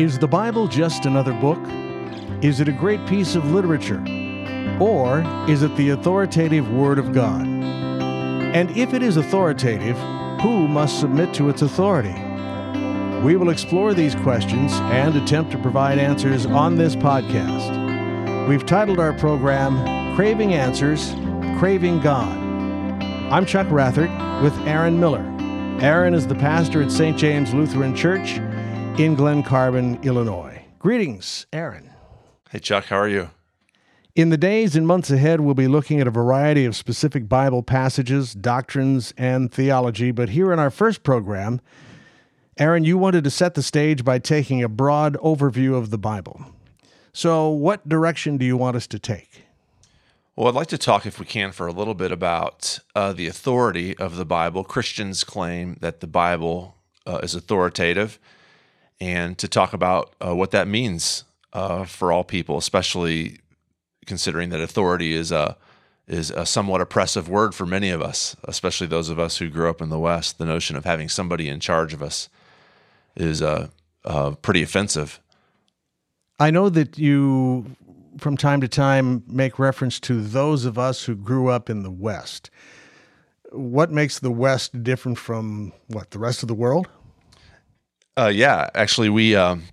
Is the Bible just another book? Is it a great piece of literature? Or is it the authoritative Word of God? And if it is authoritative, who must submit to its authority? We will explore these questions and attempt to provide answers on this podcast. We've titled our program Craving Answers, Craving God. I'm Chuck Rathert with Aaron Miller. Aaron is the pastor at St. James Lutheran Church in Glen Carbon, Illinois. Greetings, Aaron. Hey, Chuck, how are you? In the days and months ahead, we'll be looking at a variety of specific Bible passages, doctrines, and theology. But here in our first program, Aaron, you wanted to set the stage by taking a broad overview of the Bible. So, what direction do you want us to take? Well, I'd like to talk, if we can, for a little bit about uh, the authority of the Bible. Christians claim that the Bible uh, is authoritative, and to talk about uh, what that means uh, for all people, especially considering that authority is a is a somewhat oppressive word for many of us, especially those of us who grew up in the West. The notion of having somebody in charge of us is uh, uh, pretty offensive. I know that you, from time to time, make reference to those of us who grew up in the West. What makes the West different from what the rest of the world? Uh, yeah, actually, we um,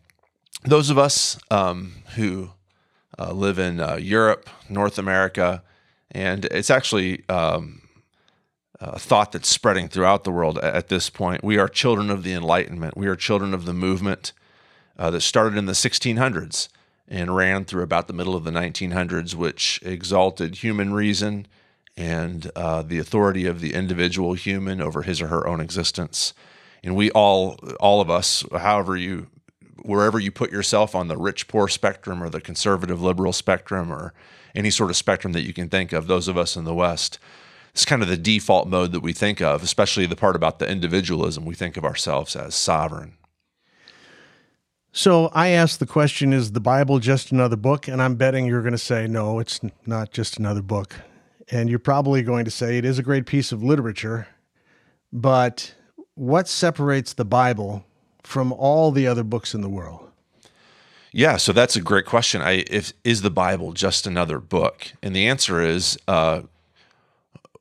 those of us um, who uh, live in uh, Europe, North America, and it's actually um, a thought that's spreading throughout the world at this point. We are children of the Enlightenment. We are children of the movement uh, that started in the 1600s and ran through about the middle of the 1900s, which exalted human reason and uh, the authority of the individual human over his or her own existence. And we all, all of us, however you wherever you put yourself on the rich poor spectrum or the conservative liberal spectrum or any sort of spectrum that you can think of, those of us in the West, it's kind of the default mode that we think of, especially the part about the individualism. We think of ourselves as sovereign. So I asked the question Is the Bible just another book? And I'm betting you're going to say, No, it's not just another book. And you're probably going to say it is a great piece of literature. But what separates the Bible from all the other books in the world? Yeah, so that's a great question. I if is the Bible just another book? And the answer is, uh,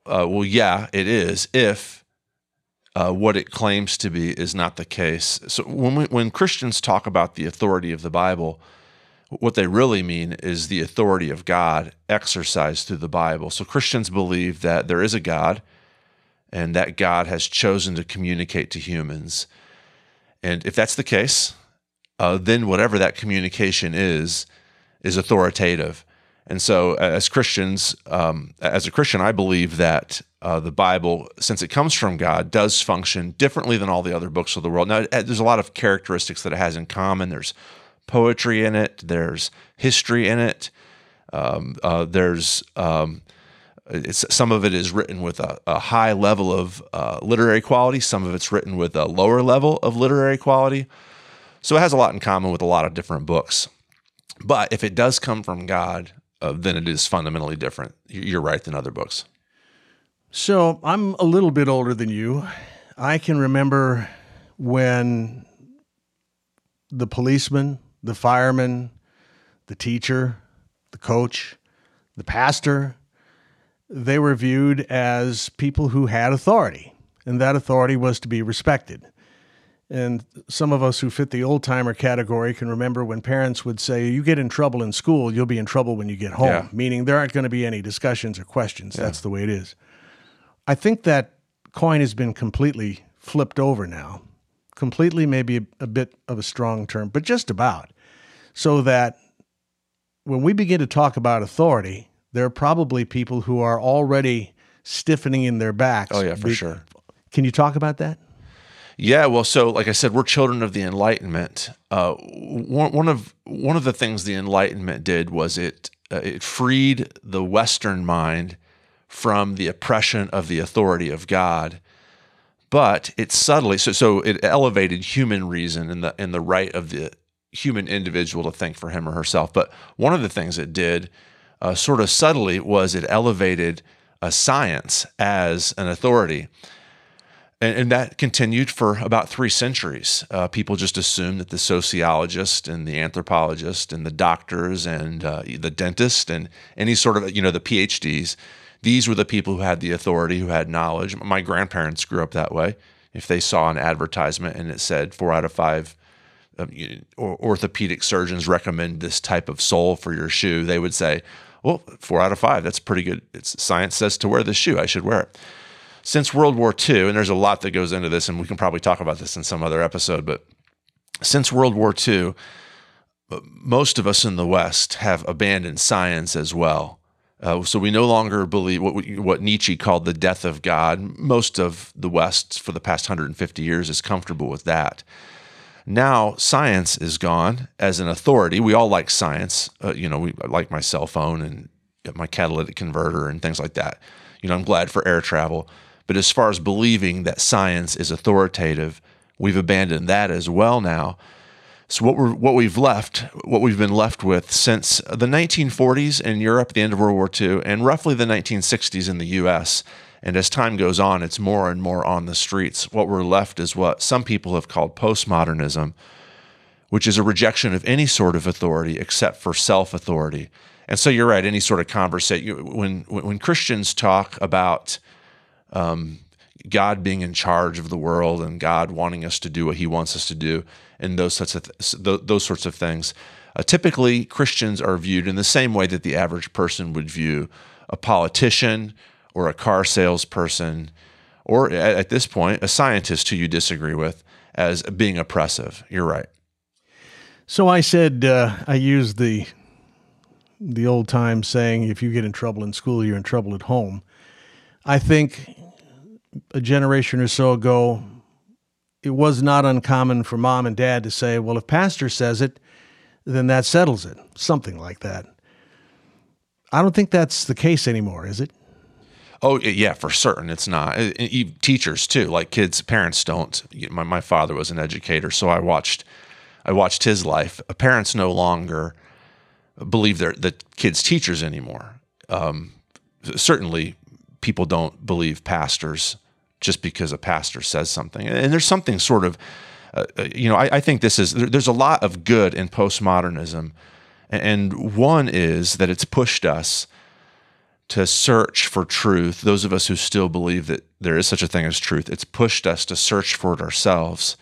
uh, well, yeah, it is. If uh, what it claims to be is not the case. So when we, when Christians talk about the authority of the Bible, what they really mean is the authority of God exercised through the Bible. So Christians believe that there is a God, and that God has chosen to communicate to humans and if that's the case, uh, then whatever that communication is, is authoritative. And so, as Christians, um, as a Christian, I believe that uh, the Bible, since it comes from God, does function differently than all the other books of the world. Now, there's a lot of characteristics that it has in common. There's poetry in it, there's history in it, um, uh, there's um, some of it is written with a, a high level of uh, literary quality. Some of it's written with a lower level of literary quality. So it has a lot in common with a lot of different books. But if it does come from God, uh, then it is fundamentally different. You're right than other books. So I'm a little bit older than you. I can remember when the policeman, the fireman, the teacher, the coach, the pastor, they were viewed as people who had authority, and that authority was to be respected. And some of us who fit the old timer category can remember when parents would say, You get in trouble in school, you'll be in trouble when you get home, yeah. meaning there aren't going to be any discussions or questions. Yeah. That's the way it is. I think that coin has been completely flipped over now. Completely, maybe a, a bit of a strong term, but just about. So that when we begin to talk about authority, there are probably people who are already stiffening in their backs. Oh yeah, for Be- sure. Can you talk about that? Yeah, well, so like I said, we're children of the Enlightenment. Uh, one, one of one of the things the Enlightenment did was it uh, it freed the Western mind from the oppression of the authority of God, but it subtly so so it elevated human reason and the and the right of the human individual to think for him or herself. But one of the things it did uh, sort of subtly was it elevated uh, science as an authority. And, and that continued for about three centuries. Uh, people just assumed that the sociologist and the anthropologist and the doctors and uh, the dentist and any sort of, you know, the PhDs, these were the people who had the authority, who had knowledge. My grandparents grew up that way. If they saw an advertisement and it said four out of five um, orthopedic surgeons recommend this type of sole for your shoe, they would say, well, four out of five, that's pretty good. It's, science says to wear this shoe, I should wear it since World War II, and there's a lot that goes into this, and we can probably talk about this in some other episode, but since World War II, most of us in the West have abandoned science as well. Uh, so we no longer believe what, what Nietzsche called the death of God. Most of the West for the past 150 years is comfortable with that. Now science is gone as an authority. We all like science. Uh, you know, we like my cell phone and my catalytic converter and things like that. You know, I'm glad for air travel. But as far as believing that science is authoritative, we've abandoned that as well now. So what we're what we've left, what we've been left with since the 1940s in Europe, the end of World War II, and roughly the 1960s in the U.S. And as time goes on, it's more and more on the streets. What we're left is what some people have called postmodernism, which is a rejection of any sort of authority except for self authority. And so you're right. Any sort of conversation when when Christians talk about um, God being in charge of the world and God wanting us to do what He wants us to do, and those sorts of th- those sorts of things. Uh, typically, Christians are viewed in the same way that the average person would view a politician or a car salesperson, or at, this point, a scientist who you disagree with as being oppressive. You're right. So I said uh, I used the the old time saying, "If you get in trouble in school, you're in trouble at home." I think a generation or so ago, it was not uncommon for mom and dad to say, well, if pastor says it, then that settles it, something like that. I don't think that's the case anymore, is it? Oh yeah, for certain, it's not. Teachers too, like kids, parents don't. My my father was an educator, so I watched, I watched his life. Parents no longer believe they're the kids' teachers anymore. Um, certainly, people don't believe pastors just because a pastor says something. And there's something sort of, uh, uh, you know, I, I, think this is, there's a lot of good in postmodernism. And one is that it's pushed us to search for truth. Those of us who still believe that there is such a thing as truth, it's pushed us to search for it ourselves,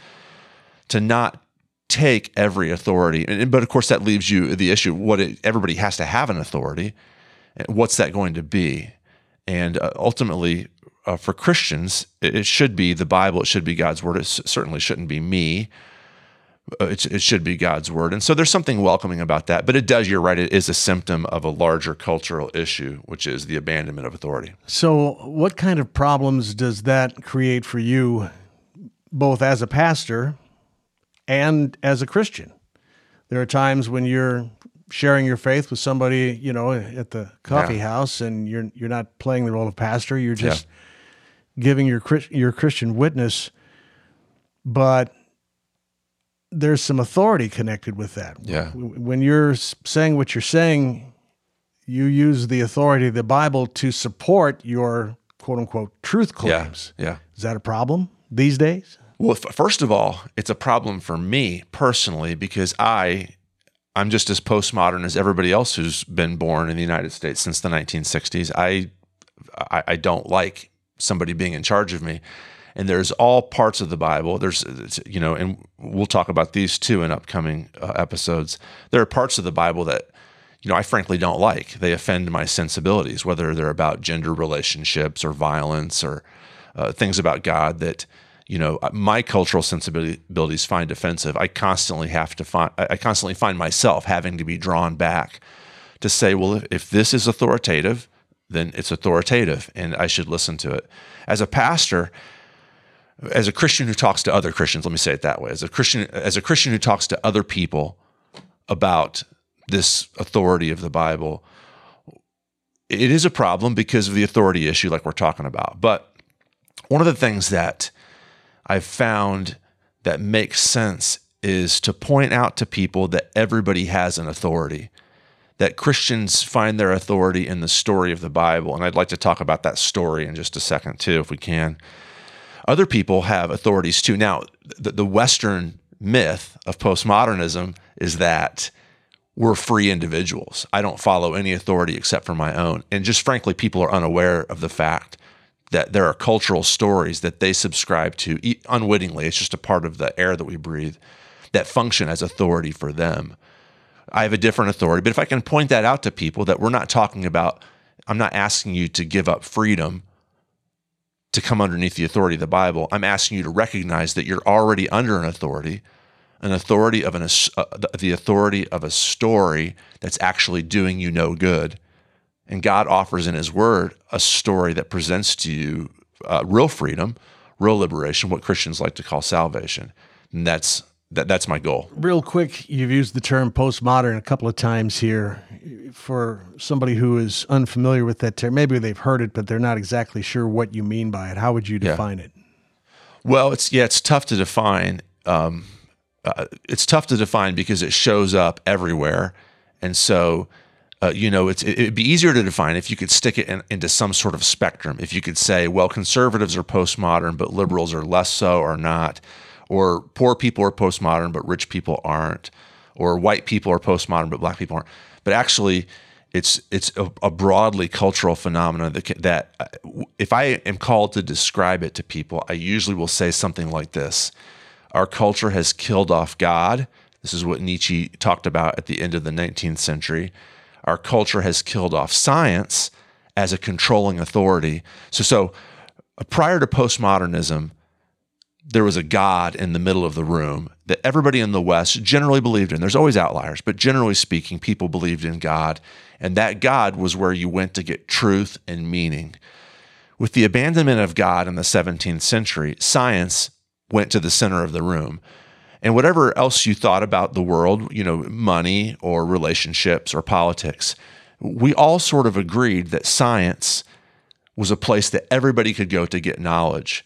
to not take every authority. But of course, that leaves you the issue what it, everybody has to have an authority. What's that going to be? And uh, ultimately, uh, for Christians, it, it, should be the Bible. It should be God's word. It certainly shouldn't be me. Uh, it, it should be God's word. And so there's something welcoming about that. But it does, you're right, it is a symptom of a larger cultural issue, which is the abandonment of authority. So, what kind of problems does that create for you, both as a pastor and as a Christian? There are times when you're sharing your faith with somebody, you know, at the coffee yeah. house, and you're you're not playing the role of pastor. You're just yeah. giving your your Christian witness, but there's some authority connected with that. Yeah. When you're saying what you're saying, you use the authority of the Bible to support your quote unquote truth claims. Yeah. yeah. Is that a problem these days? Well, first of all, it's a problem for me personally because I I'm just as postmodern as everybody else who's been born in the United States since the 1960s. I, I, I don't like somebody being in charge of me. And there's all parts of the Bible. There's, you know, and we'll talk about these too in upcoming uh, episodes. There are parts of the Bible that, you know, I frankly don't like. They offend my sensibilities, whether they're about gender relationships or violence or uh, things about God that you know my cultural sensibilities find offensive i constantly have to find i constantly find myself having to be drawn back to say well if this is authoritative then it's authoritative and i should listen to it as a pastor as a christian who talks to other christians let me say it that way as a christian as a christian who talks to other people about this authority of the bible it is a problem because of the authority issue like we're talking about but one of the things that I've found that makes sense is to point out to people that everybody has an authority, that Christians find their authority in the story of the Bible. And I'd like to talk about that story in just a second, too, if we can. Other people have authorities too. Now, the, the Western myth of postmodernism is that we're free individuals. I don't follow any authority except for my own. And just frankly, people are unaware of the fact that there are cultural stories that they subscribe to unwittingly. It's just a part of the air that we breathe that function as authority for them. I have a different authority, but if I can point that out to people that we're not talking about, I'm not asking you to give up freedom to come underneath the authority of the Bible. I'm asking you to recognize that you're already under an authority, an authority of an, uh, the authority of a story that's actually doing you no good. And God offers in His Word a story that presents to you uh, real freedom, real liberation, what Christians like to call salvation. And that's that, that's my goal. Real quick, you've used the term postmodern a couple of times here. For somebody who is unfamiliar with that term, maybe they've heard it, but they're not exactly sure what you mean by it. How would you define yeah. it? Well, it's yeah, it's tough to define. Um, uh, it's tough to define because it shows up everywhere, and so uh, you know, it's it'd be easier to define if you could stick it in, into some sort of spectrum. If you could say, well, conservatives are postmodern, but liberals are less so or not or poor people are postmodern but rich people aren't, or white people are postmodern but black people aren't. But actually, it's it's a, a broadly cultural phenomenon that that uh, if I am called to describe it to people, I usually will say something like this: Our culture has killed off God. This is what Nietzsche talked about at the end of the 19th century. Our culture has killed off science as a controlling authority. So, so uh, prior to postmodernism, there was a God in the middle of the room that everybody in the West generally believed in. There's always outliers, but generally speaking, people believed in God. And that God was where you went to get truth and meaning. With the abandonment of God in the 17th century, science went to the center of the room. And whatever else you thought about the world, you know, money or relationships or politics, we all sort of agreed that science was a place that everybody could go to get knowledge.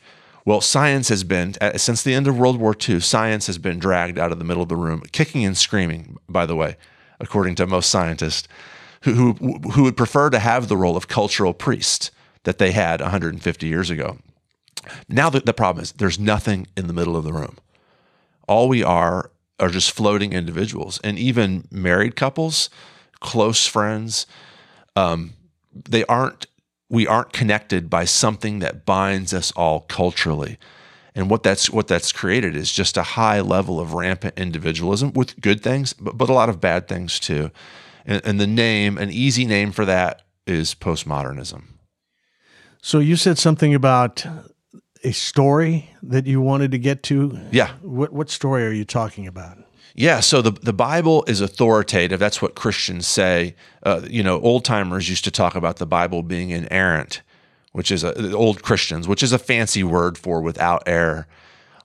Well, science has been, uh, since the end of World War II, science has been dragged out of the middle of the room, kicking and screaming, by the way, according to most scientists, who, who, who would prefer to have the role of cultural priest that they had 150 years ago. Now, the, the problem is there's nothing in the middle of the room. All we are are just floating individuals. And even married couples, close friends, um, they aren't we aren't connected by something that binds us all culturally. And what that's what that's created is just a high level of rampant individualism with good things, but, but a lot of bad things too. And, and the name, an easy name for that is postmodernism. So you said something about a story that you wanted to get to. Yeah. What what story are you talking about? Yeah, so the, the Bible is authoritative. That's what Christians say. Uh, you know, old timers used to talk about the Bible being inerrant, which is a, old Christians, which is a fancy word for without error.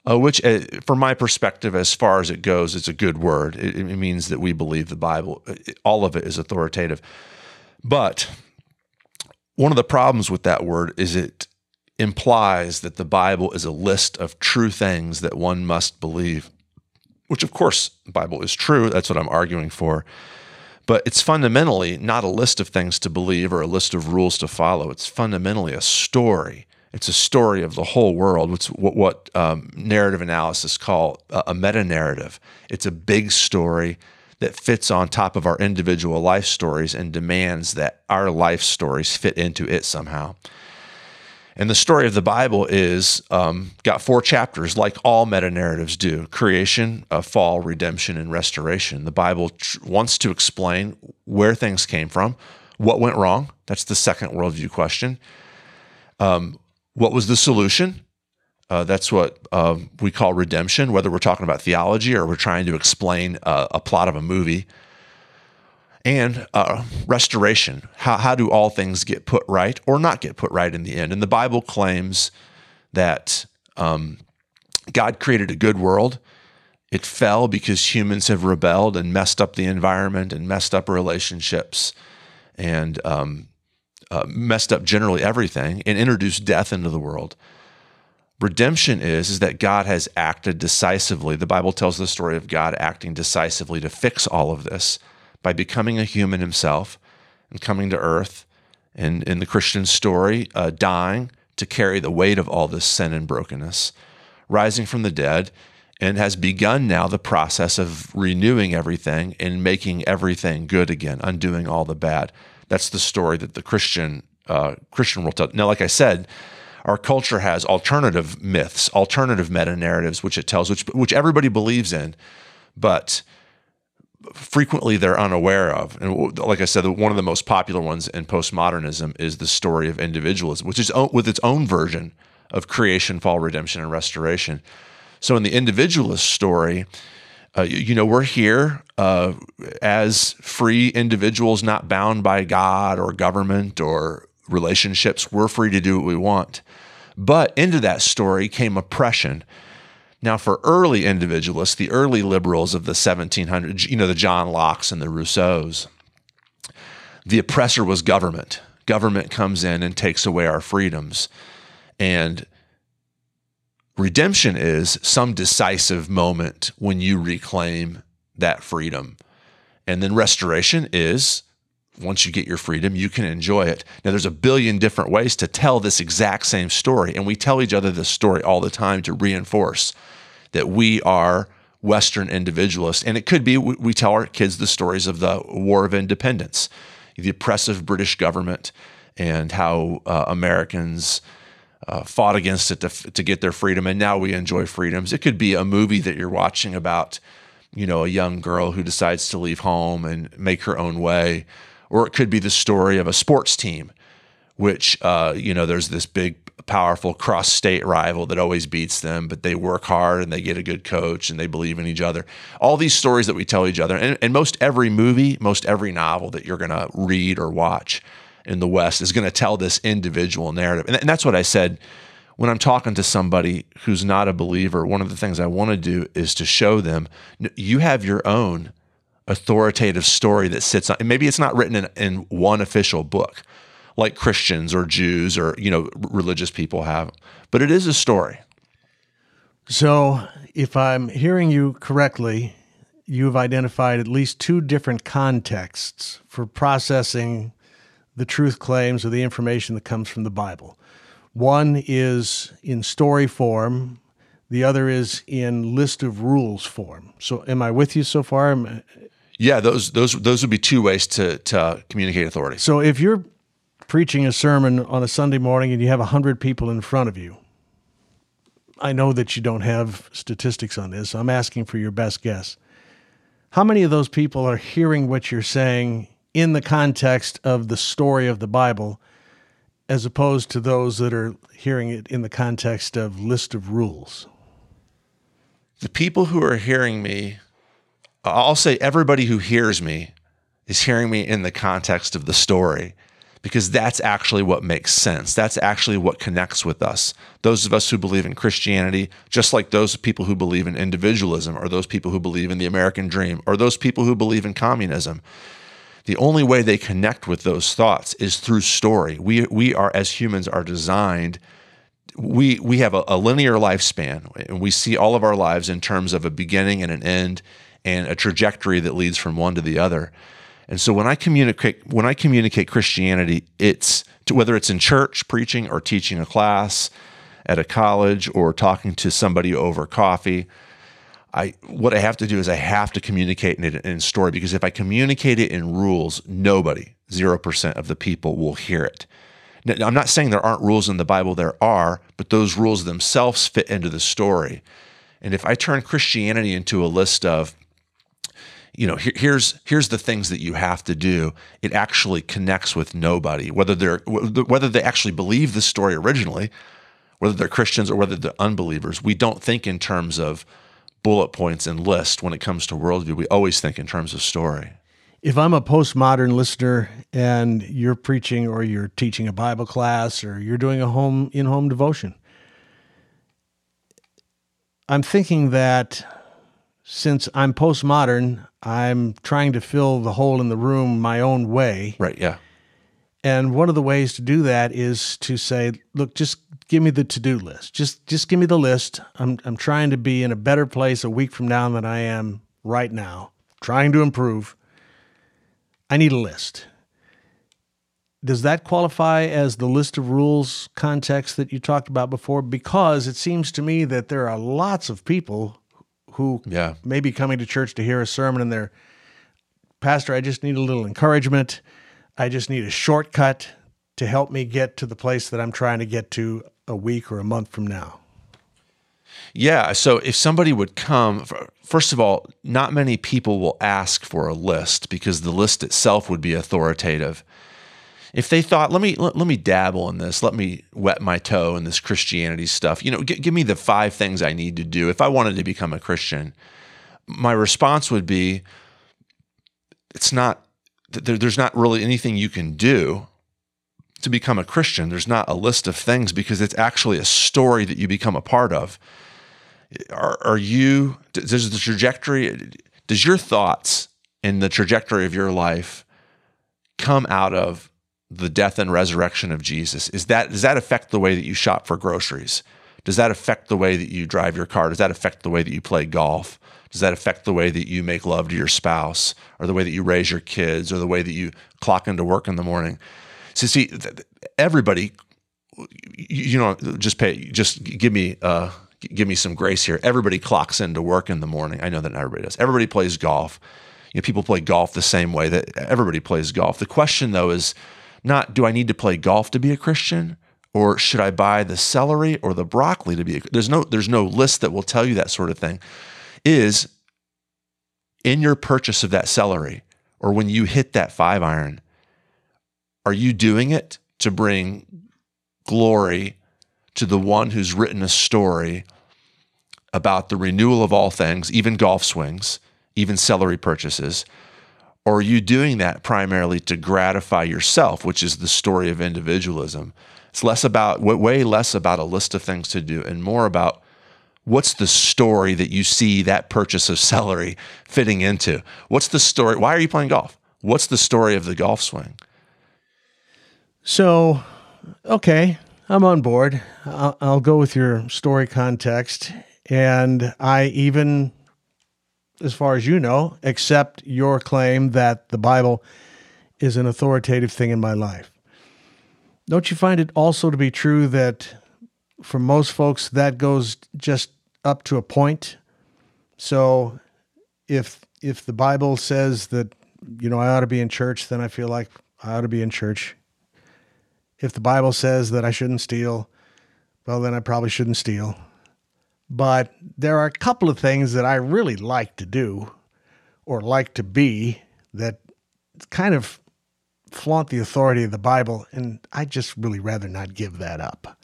Uh, which, uh, from my perspective, as far as it goes, it's a good word. It, it means that we believe the Bible, uh, all of it is authoritative. But one of the problems with that word is it implies that the Bible is a list of true things that one must believe which of course the Bible is true. That's what I'm arguing for. But it's fundamentally not a list of things to believe or a list of rules to follow. It's fundamentally a story. It's a story of the whole world. It's what, what um, narrative analysis call a, a meta narrative. It's a big story that fits on top of our individual life stories and demands that our life stories fit into it somehow. And the story of the Bible is um, got four chapters, like all meta narratives do creation, uh, fall, redemption, and restoration. The Bible tr- wants to explain where things came from, what went wrong. That's the second worldview question. Um, what was the solution? Uh, that's what uh, we call redemption, whether we're talking about theology or we're trying to explain a plot of a movie and uh, restoration. How, how do all things get put right or not get put right in the end? And the Bible claims that um, God created a good world. It fell because humans have rebelled and messed up the environment and messed up relationships and um, uh, messed up generally everything and introduced death into the world. Redemption is, is that God has acted decisively. The Bible tells the story of God acting decisively to fix all of this by becoming a human himself and coming to earth and in the Christian story, uh, dying to carry the weight of all this sin and brokenness, rising from the dead, and has begun now the process of renewing everything and making everything good again, undoing all the bad. That's the story that the Christian uh, Christian world tells. Now, like I said, our culture has alternative myths, alternative meta narratives, which it tells, which which everybody believes in, but frequently they're unaware of. And like I said, one of the most popular ones in postmodernism is the story of individualism, which is with its own version of creation, fall, redemption, and restoration. So in the individualist story, uh, you, know, we're here uh, as free individuals, not bound by God or government or relationships. We're free to do what we want. But into that story came oppression now, for early individualists, the early liberals of the 1700s, you know, the John Locke's and the Rousseaus, the oppressor was government. Government comes in and takes away our freedoms. And redemption is some decisive moment when you reclaim that freedom. And then restoration is once you get your freedom, you can enjoy it. Now, there's a billion different ways to tell this exact same story, and we tell each other this story all the time to reinforce that we are Western individualists. And it could be we tell our kids the stories of the War of Independence, the oppressive British government, and how uh, Americans. Uh, fought against it to, to get their freedom, and now we enjoy freedoms. It could be a movie that you're watching about, you know, a young girl who decides to leave home and make her own way, or it could be the story of a sports team, which uh, you know there's this big powerful cross state rival that always beats them, but they work hard and they get a good coach and they believe in each other. All these stories that we tell each other, and, and most every movie, most every novel that you're going to read or watch in the West is going to tell this individual narrative. And, and that's what I said when I'm talking to somebody who's not a believer. One of the things I want to do is to show them you have your own authoritative story that sits on, and maybe it's not written in, in one official book like Christians or Jews or you know religious people have, but it is a story. So, if I'm hearing you correctly, you've identified at least two different contexts for processing the truth claims or the information that comes from the Bible. One is in story form, the other is in list of rules form. So, am I with you so far? Yeah, those those those would be two ways to to communicate authority. So, if you're preaching a sermon on a Sunday morning and you have 100 people in front of you. I know that you don't have statistics on this. I'm asking for your best guess. How many of those people are hearing what you're saying in the context of the story of the Bible as opposed to those that are hearing it in the context of list of rules? The people who are hearing me, I'll say everybody who hears me is hearing me in the context of the story because that's actually what makes sense. That's actually what connects with us. Those of us who believe in Christianity, just like those people who believe in individualism, or those people who believe in the American dream, or those people who believe in communism. The only way they connect with those thoughts is through story. We, we are, as humans, are designed. We, we have a, a linear lifespan, and we see all of our lives in terms of a beginning and an end and a trajectory that leads from one to the other. And so when I communicate when I communicate Christianity, it's to, whether it's in church preaching or teaching a class at a college or talking to somebody over coffee. I what I have to do is I have to communicate it in, story because if I communicate it in rules, nobody, 0% of the people will hear it. Now, I'm not saying there aren't rules in the Bible, there are, but those rules themselves fit into the story. And if I turn Christianity into a list of you know, here, here's here's the things that you have to do. It actually connects with nobody, whether they're whether they actually believe the story originally, whether they're Christians or whether they're unbelievers. We don't think in terms of bullet points and lists when it comes to worldview. We always think in terms of story. If I'm a postmodern listener and you're preaching or you're teaching a Bible class or you're doing a home in home devotion, I'm thinking that since I'm postmodern, I'm trying to fill the hole in the room my own way. Right, yeah. And one of the ways to do that is to say, look, just give me the to-do list. Just just give me the list. I'm I'm trying to be in a better place a week from now than I am right now. Trying to improve. I need a list. does that qualify as the list of rules context that you talked about before? Because it seems to me that there are lots of people who Yeah. may be coming to church to hear a sermon and they're, Pastor, I just need a little encouragement. I just need a shortcut to help me get to the place that I'm trying to get to a week or a month from now. Yeah. So if somebody would come, first of all, not many people will ask for a list because the list itself would be authoritative. If they thought, let me let, let me dabble in this, let me wet my toe in this Christianity stuff. You know, g- give me the five things I need to do if I wanted to become a Christian. My response would be, it's not. There, there's not really anything you can do to become a Christian. There's not a list of things because it's actually a story that you become a part of are, are you does the trajectory does your thoughts and the trajectory of your life come out of the death and resurrection of Jesus is that does that affect the way that you shop for groceries? Does that affect the way that you drive your car? Does that affect the way that you play golf? Does that affect the way that you make love to your spouse or the way that you raise your kids or the way that you clock into work in the morning? So see everybody you you know just pay just give me uh give me some grace here. Everybody clocks into work in the morning. I know that not everybody does. Everybody plays golf. You know people play golf the same way that everybody plays golf. The question though is not do i need to play golf to be a christian or should i buy the celery or the broccoli to be a there's no there's no list that will tell you that sort of thing is in your purchase of that celery or when you hit that five iron are you doing it to bring glory to the one who's written a story about the renewal of all things, even golf swings, even celery purchases? Or are you doing that primarily to gratify yourself, which is the story of individualism? It's less about, way less about a list of things to do and more about what's the story that you see that purchase of celery fitting into? What's the story? Why are you playing golf? What's the story of the golf swing? So, okay, I'm on board. I'll, I'll go with your story context. And I even, as far as you know, accept your claim that the Bible is an authoritative thing in my life. Don't you find it also to be true that for most folks that goes just up to a point? So if if the Bible says that you know I ought to be in church, then I feel like I ought to be in church if the Bible says that I shouldn't steal, well, then I probably shouldn't steal. But there are a couple of things that I really like to do or like to be that kind of flaunt the authority of the Bible, and I just really rather not give that up.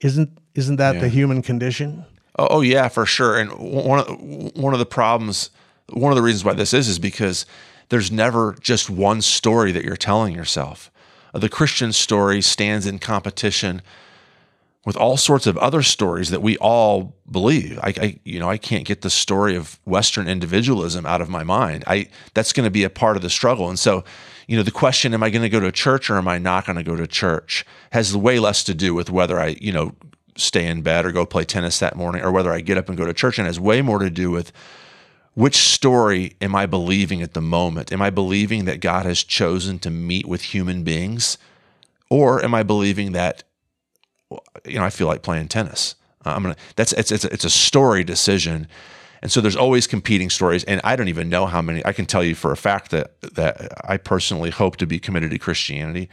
Isn't isn't that the human condition? Oh, oh yeah, for sure. And one of one of the problems, one of the reasons why this is, is because there's never just one story that you're telling yourself. The Christian story stands in competition with all sorts of other stories that we all believe. I, I you know, I can't get the story of Western individualism out of my mind. I that's going to be a part of the struggle. And so, you know, the question, am I going to go to church or am I not going to go to church, has way less to do with whether I, you know, stay in bed or go play tennis that morning or whether I get up and go to church, and has way more to do with which story am I believing at the moment? Am I believing that God has chosen to meet with human beings? Or am I believing that you know, I feel like playing tennis. Uh, I'm gonna. That's it's it's it's a story decision, and so there's always competing stories. And I don't even know how many. I can tell you for a fact that that I personally hope to be committed to Christianity.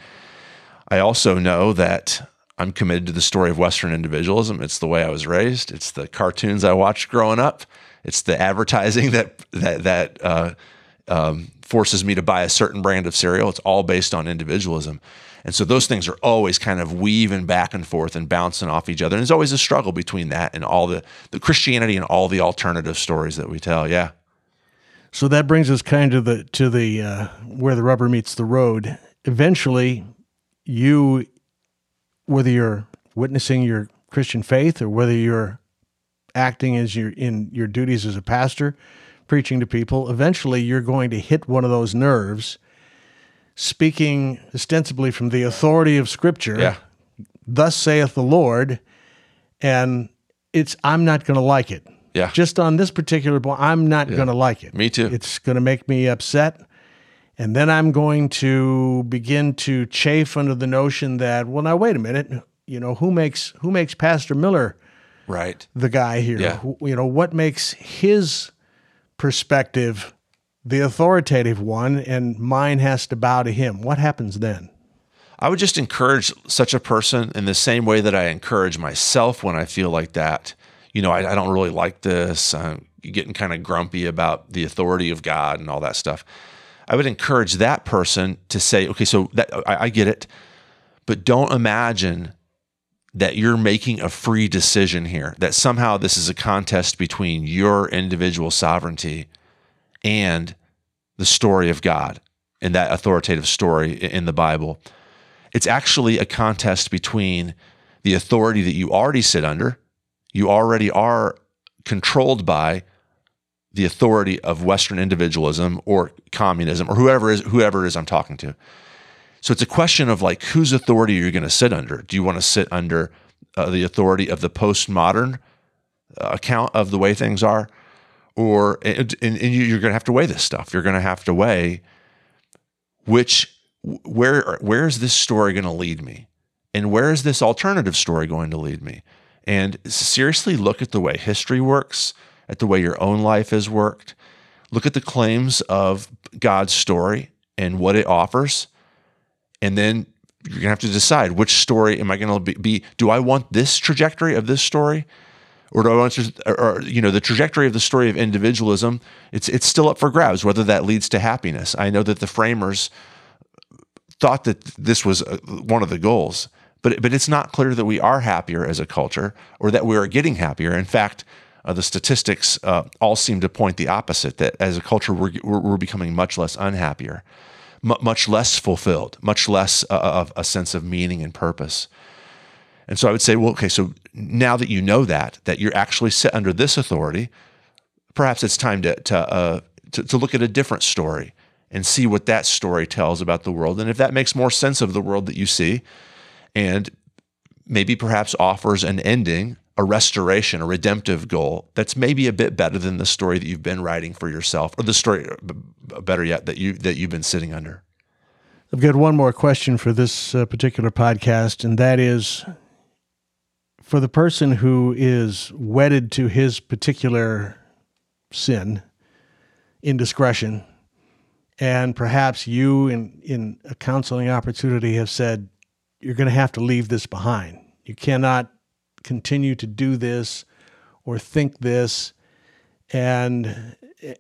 I also know that I'm committed to the story of Western individualism. It's the way I was raised. It's the cartoons I watched growing up. It's the advertising that that that uh, um, forces me to buy a certain brand of cereal. It's all based on individualism. And so those things are always kind of weaving back and forth and bouncing off each other. And there's always a struggle between that and all the, the Christianity and all the alternative stories that we tell. Yeah. So that brings us kind of the to the uh, where the rubber meets the road. Eventually, you, whether you're witnessing your Christian faith or whether you're acting as your in your duties as a pastor, preaching to people, eventually you're going to hit one of those nerves. Speaking ostensibly from the authority of Scripture, Yeah. thus saith the Lord, and it's I'm not going to like it. Yeah. Just on this particular point, I'm not going to like it. Me too. It's going to make me upset. And then I'm going to begin to chafe under the notion that, well, now wait a minute, you know, who makes who makes Pastor Miller Right. the guy here? Yeah. Who- you know, what makes his perspective the authoritative one and mine has to bow to him? What happens then? I would just encourage such a person in the same way that I encourage myself when I feel like that. You know, I, I don't really like this. I'm getting kind of grumpy about the authority of God and all that stuff. I would encourage that person to say, okay, so that I, I get it, but don't imagine that you're making a free decision here, that somehow this is a contest between your individual sovereignty and the story of God and that authoritative story in the Bible. It's actually a contest between the authority that you already sit under, you already are controlled by the authority of Western individualism or communism or whoever is whoever it is I'm talking to. So it's a question of like whose authority are you going to sit under? Do you want to sit under uh, the authority of the postmodern uh, account of the way things are, or and, and and you- you're going to have to weigh this stuff. You're going to have to weigh which where where is this story going to lead me, and where is this alternative story going to lead me? And seriously look at the way history works, at the way your own life has worked. Look at the claims of God's story and what it offers, and then you're gonna have to decide which story am I gonna be, be do I want this trajectory of this story? Or do I want to, or, or, you know, the trajectory of the story of individualism? It's it's still up for grabs whether that leads to happiness. I know that the framers thought that this was uh, one of the goals, but but it's not clear that we are happier as a culture or that we are getting happier. In fact, uh, the statistics uh, all seem to point the opposite. That as a culture, we're we're, becoming much less unhappier, much less fulfilled, much less uh, of a sense of meaning and purpose. And so I would say, well, okay, so now that you know that, that you're actually set under this authority, perhaps it's time to to, uh, to to look at a different story and see what that story tells about the world, and if that makes more sense of the world that you see, and maybe perhaps offers an ending, a restoration, a redemptive goal that's maybe a bit better than the story that you've been writing for yourself, or the story, b- better yet, that you that you've been sitting under. I've got one more question for this uh, particular podcast, and that is for the person who is wedded to his particular sin, indiscretion, and perhaps you, in, in a counseling opportunity, have said, You're going to have to leave this behind. You cannot continue to do this or think this and,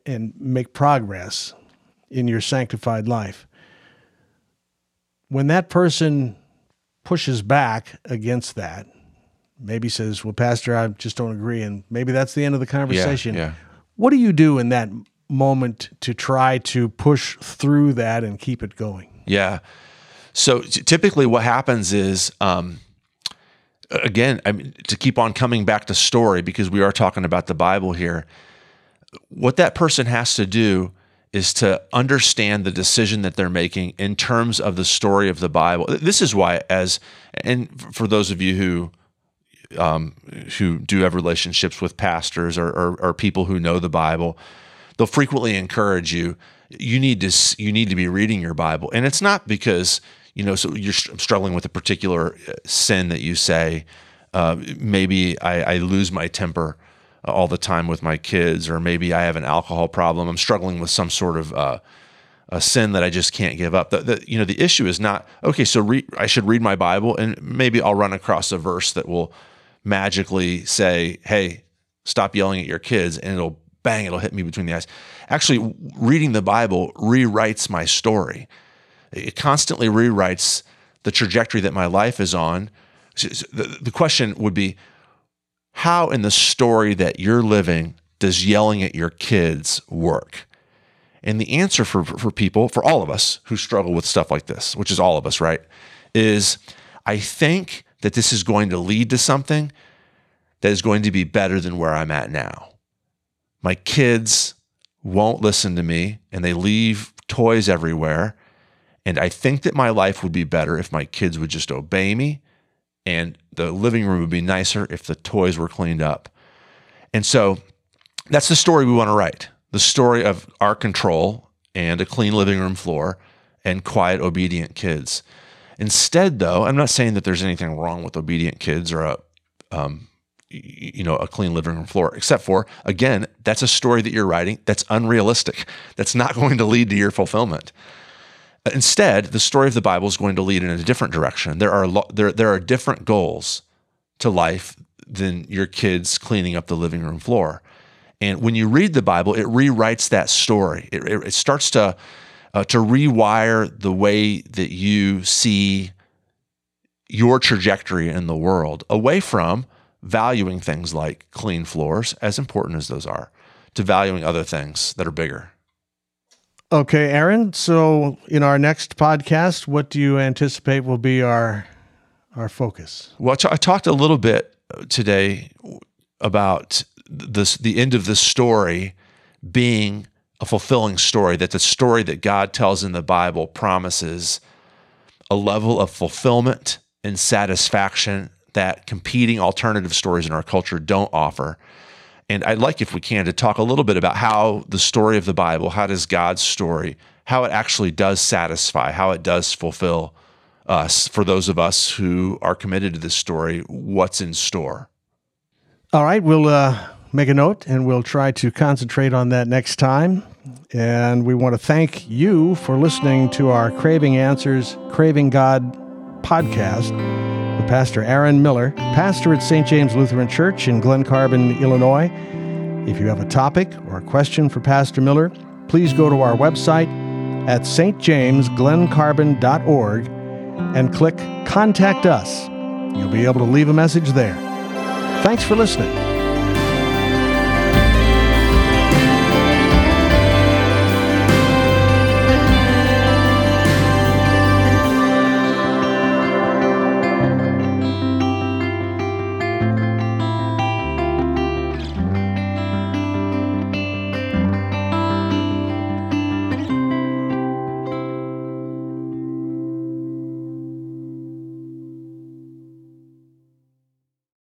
and make progress in your sanctified life when that person pushes back against that, maybe says, Well, Pastor, I just don't agree. And maybe that's the end of the conversation. yeah. What do you do in that moment to try to push through that and keep it going? Yeah. So typically, what happens is, um, again, I mean, to keep on coming back to story because we are talking about the Bible here. What that person has to do is to understand the decision that they're making in terms of the story of the Bible. This is why, as and for those of you who um, who do have relationships with pastors or, or, or people who know the Bible, they'll frequently encourage you. You need to you need to be reading your Bible, and it's not because you know so you're struggling with a particular uh, sin that you say. Uh, maybe I, I lose my temper all the time with my kids, or maybe I have an alcohol problem. I'm struggling with some sort of uh, a sin that I just can't give up. The, the, you know, the issue is not okay. So re- I should read my Bible, and maybe I'll run across a verse that will magically say, "Hey, stop yelling at your kids," and it'll bang, it'll hit me between the eyes. Actually, reading the Bible rewrites my story. It constantly rewrites the trajectory that my life is on. The question would be, how in the story that you're living does yelling at your kids work? And the answer for, for people, for all of us who struggle with stuff like this, which is all of us, right, is I think that this is going to lead to something that is going to be better than where I'm at now. My kids won't listen to me and they leave toys everywhere. And I think that my life would be better if my kids would just obey me and the living room would be nicer if the toys were cleaned up. And so that's the story we want to write the story of our control and a clean living room floor and quiet, obedient kids. Instead, though, I'm not saying that there's anything wrong with obedient kids or a, um, you know, a clean living room floor, except for, again, that's a story that you're writing that's unrealistic. That's not going to lead to your fulfillment. Instead, the story of the Bible is going to lead in a different direction. There are lo- there there are different goals to life than your kids cleaning up the living room floor. And when you read the Bible, it rewrites that story. It, it, it starts to uh, to rewire the way that you see your trajectory in the world away from valuing things like clean floors, as important as those are, to valuing other things that are bigger. Okay, Aaron. So, in our next podcast, what do you anticipate will be our our focus? Well, I talked a little bit today about this the end of the story being a fulfilling story that the story that God tells in the Bible promises a level of fulfillment and satisfaction that competing alternative stories in our culture don't offer. And I'd like, if we can, to talk a little bit about how the story of the Bible, how does God's story, how it actually does satisfy, how it does fulfill us, for those of us who are committed to this story, what's in store. All right, we'll uh, make a note and we'll try to concentrate on that next time. And we want to thank you for listening to our Craving Answers, Craving God podcast Pastor Aaron Miller, pastor at St. James Lutheran Church in Glen Carbon, Illinois. If you have a topic or a question for Pastor Miller, please go to our website at stjamesglencarbon.org and click Contact Us. You'll be able to leave a message there. Thanks for listening.